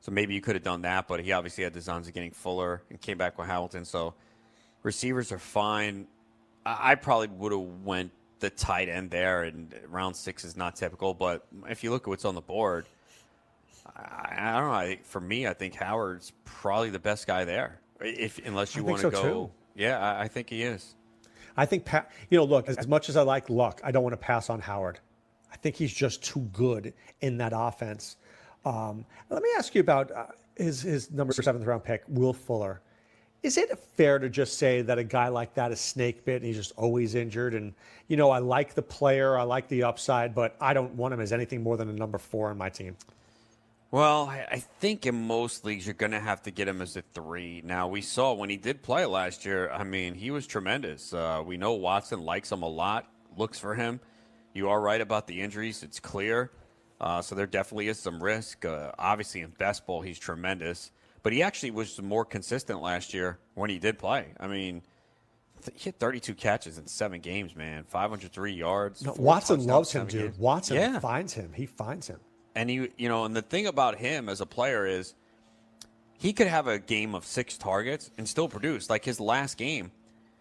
so maybe you could have done that, but he obviously had designs of getting Fuller and came back with Hamilton. So receivers are fine. I, I probably would have went the tight end there, and round six is not typical. But if you look at what's on the board, I, I don't know. I, for me, I think Howard's probably the best guy there. If unless you want to so, go, too. Yeah, I, I think he is. I think, pa- you know, look, as, as much as I like Luck, I don't want to pass on Howard. I think he's just too good in that offense. Um, let me ask you about uh, his, his number seventh round pick, Will Fuller. Is it fair to just say that a guy like that is snake bit and he's just always injured? And, you know, I like the player, I like the upside, but I don't want him as anything more than a number four on my team. Well, I think in most leagues you're going to have to get him as a three. Now we saw when he did play last year. I mean, he was tremendous. Uh, we know Watson likes him a lot, looks for him. You are right about the injuries; it's clear. Uh, so there definitely is some risk. Uh, obviously, in best ball, he's tremendous, but he actually was more consistent last year when he did play. I mean, th- he had 32 catches in seven games, man. 503 yards. No, Watson loves him, dude. games. Watson Yeah. finds him. He finds him. And he, you know, and the thing about him as a player is he could have a game of six targets and still produce. Like his last game,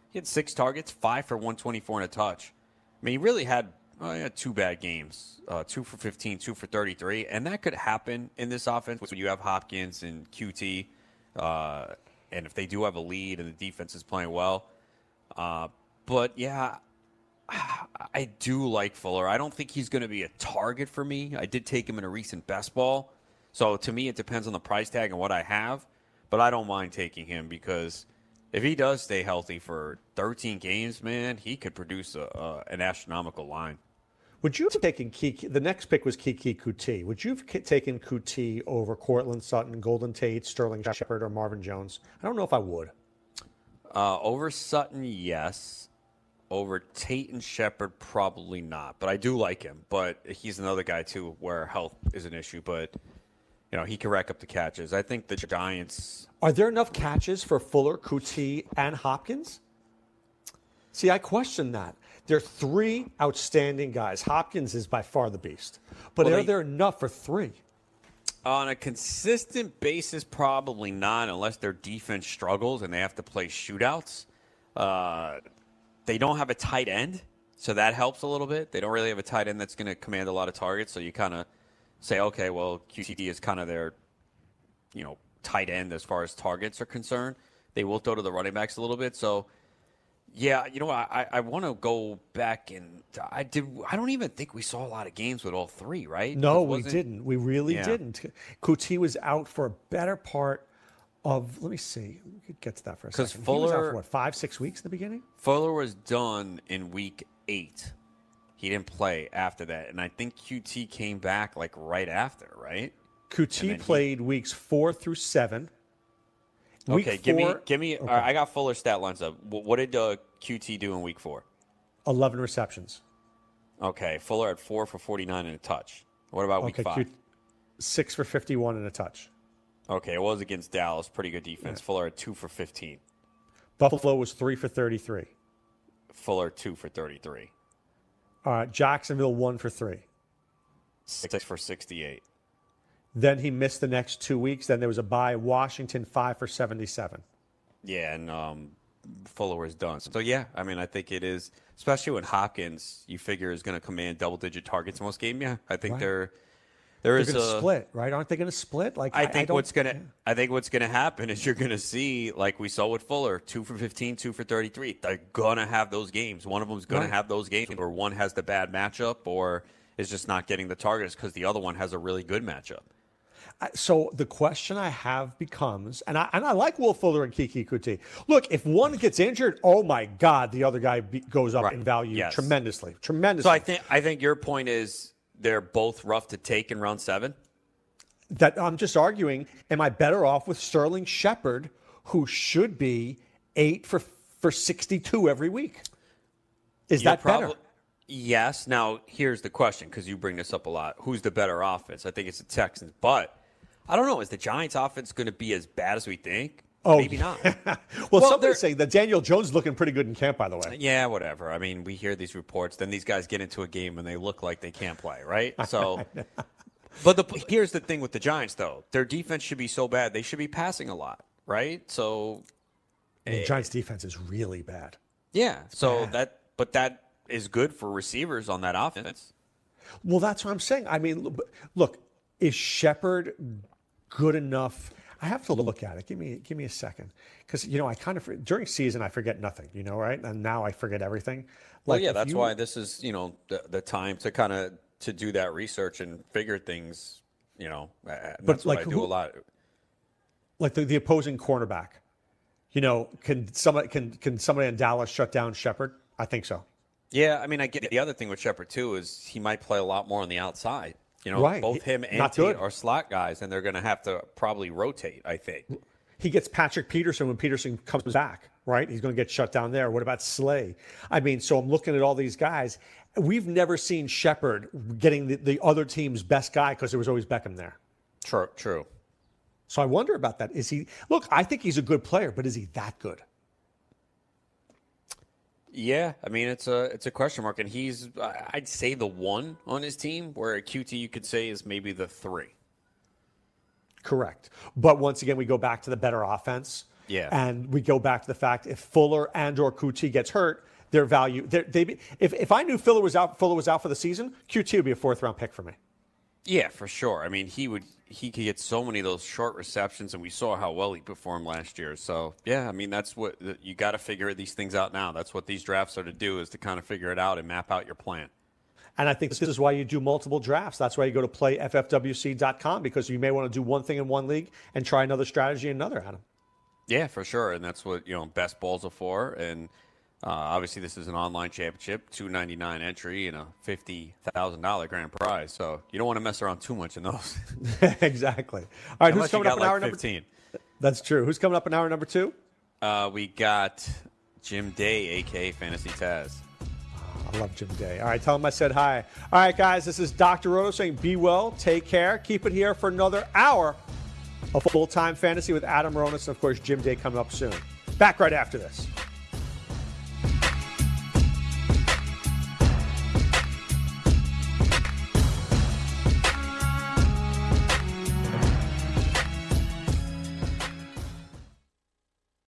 he had six targets, five for 124 and a touch. I mean, he really had, well, he had two bad games, uh, two for 15, two for 33. And that could happen in this offense when you have Hopkins and Coutee. Uh, and if they do have a lead and the defense is playing well. Uh, but yeah, I do like Fuller. I don't think he's going to be a target for me. I did take him in a recent best ball. So to me, it depends on the price tag and what I have. But I don't mind taking him because if he does stay healthy for 13 games, man, he could produce a, an astronomical line. Would you have taken Keke? The next pick was Keke Coutee. Would you have taken Coutee over Courtland Sutton, Golden Tate, Sterling Shepard, or Marvin Jones? I don't know if I would. Uh, over Sutton, yes. Over Tate and Shepard, probably not. But I do like him. But he's another guy too, where health is an issue. But you know he can rack up the catches. I think the Giants. Are there enough catches for Fuller, Coutee, and Hopkins? See, I question that. There are three outstanding guys. Hopkins is by far the beast. But Well, are they- there enough for three? On a consistent basis, probably not, unless their defense struggles and they have to play shootouts. Uh, they don't have a tight end, so that helps a little bit. They don't really have a tight end that's going to command a lot of targets, so you kind of say, okay, well, QTD is kind of their, you know, tight end as far as targets are concerned. They will throw to the running backs a little bit, so yeah, you know, I I want to go back and I did. I don't even think we saw a lot of games with all three, right? No, we didn't. We really Yeah. didn't. Coutee was out for a better part of, let me see, we could get to that for a second. out Fuller- for what, five, six weeks in the beginning? Fuller was done in week eight. He didn't play after that, and I think Coutee came back like right after, right? Coutee then he- played weeks four through seven. Week okay, give me, give me. Okay. right, I got Fuller stat lines up. Wh- What did uh, Coutee do in week four? 11 receptions. Okay, Fuller had four for forty-nine and a touch. What about week Okay, five? Q- six for 51 and a touch. Okay, it was against Dallas. Pretty good defense. Fuller had two for fifteen. Buffalo was three for 33. Fuller two for thirty-three. Uh, Jacksonville one for three. Six for sixty-eight. Then he missed the next two weeks. Then there was a bye. Washington five for 77. Yeah, and um, Fuller was done. So yeah, I mean, I think it is, especially when Hopkins, you figure is going to command double-digit targets most game. Yeah, I think Right. They're there is going to a split, right? Aren't they going to split? Like I think don't- what's gonna I think what's gonna happen is you're gonna see like we saw with Fuller, two for 15, two for 33. They're gonna have those games. One of them's gonna have those games, or one has the bad matchup, or is just not getting the targets because the other one has a really good matchup. So the question I have becomes, and I and I like Will Fuller and Keke Coutee. Look, if one gets injured, oh my God, the other guy be, goes up in value Yes. tremendously, tremendously. So I think I think your point is they're both rough to take in round seven. that I'm just arguing, am I better off with Sterling Shepard, who should be eight for for 62 every week? Is You're that better? Yes. Now, here's the question because you bring this up a lot. Who's the better offense? I think it's the Texans. But I don't know. Is the Giants' offense going to be as bad as we think? Oh, maybe not. well, Well, somebody's they're- saying that Daniel Jones is looking pretty good in camp, by the way. Yeah, whatever. I mean, we hear these reports, then these guys get into a game and they look like they can't play, right? So, but the here's the thing with the Giants, though, their defense should be so bad they should be passing a lot, right? So, The Giants' defense is really bad. yeah, so that but that is good for receivers on that offense. Well, that's what I'm saying. I mean, look- look, is Shepard good enough? I have to look at it. Give me, give me a second, because you know I kind of during season I forget nothing. You know, right? And now I forget everything. Well, yeah, that's you- why this is you know the, the time to kind of to do that research and figure things. You know, But, like, I do who- a lot. like the, the opposing cornerback. You know, can somebody can can somebody in Dallas shut down Shepard? I think so. Yeah, I mean, I get the other thing with Shepard too is he might play a lot more on the outside. You know, Right. both him and not Tate good. are slot guys, and they're going to have to probably rotate. I think. He gets Patrick Peterson when Peterson comes back, right? He's going to get shut down there. What about Slay? I mean, so I'm looking at all these guys. We've never seen Shepard getting the, the other team's best guy because there was always Beckham there. True, true. So I wonder about that. Is he? Look, I think he's a good player, but is he that good? Yeah, I mean it's a it's a question mark, and he's I'd say the one on his team, where Coutee you could say is maybe the three. Correct. But once again, we go back to the better offense. Yeah. And we go back to the fact if Fuller and or Coutee gets hurt, their value. They, they, if if I knew Fuller was out, Fuller was out for the season, Coutee would be a fourth round pick for me. Yeah, for sure. I mean, he would he could get so many of those short receptions, and we saw how well he performed last year. So yeah, I mean that's what you got to figure these things out now. That's what these drafts are to do is to kind of figure it out and map out your plan. And I think this is why you do multiple drafts. That's why you go to playffwc.com because you may want to do one thing in one league and try another strategy in another, Adam. Yeah, for sure, and that's what you know best balls are for. And uh, obviously, this is an online championship, two ninety nine entry, and a fifty thousand dollar grand prize. So you don't want to mess around too much in those. exactly. All right, Unless who's coming up in like hour number fifteen. That's true. Who's coming up in hour number two? Uh, we got Jim Day, aka Fantasy Taz. I love Jim Day. All right, tell him I said hi. All right, guys, this is Dr. Roto saying be well, take care, keep it here for another hour of full time fantasy with Adam Ronis and, of course, Jim Day coming up soon. Back right after this.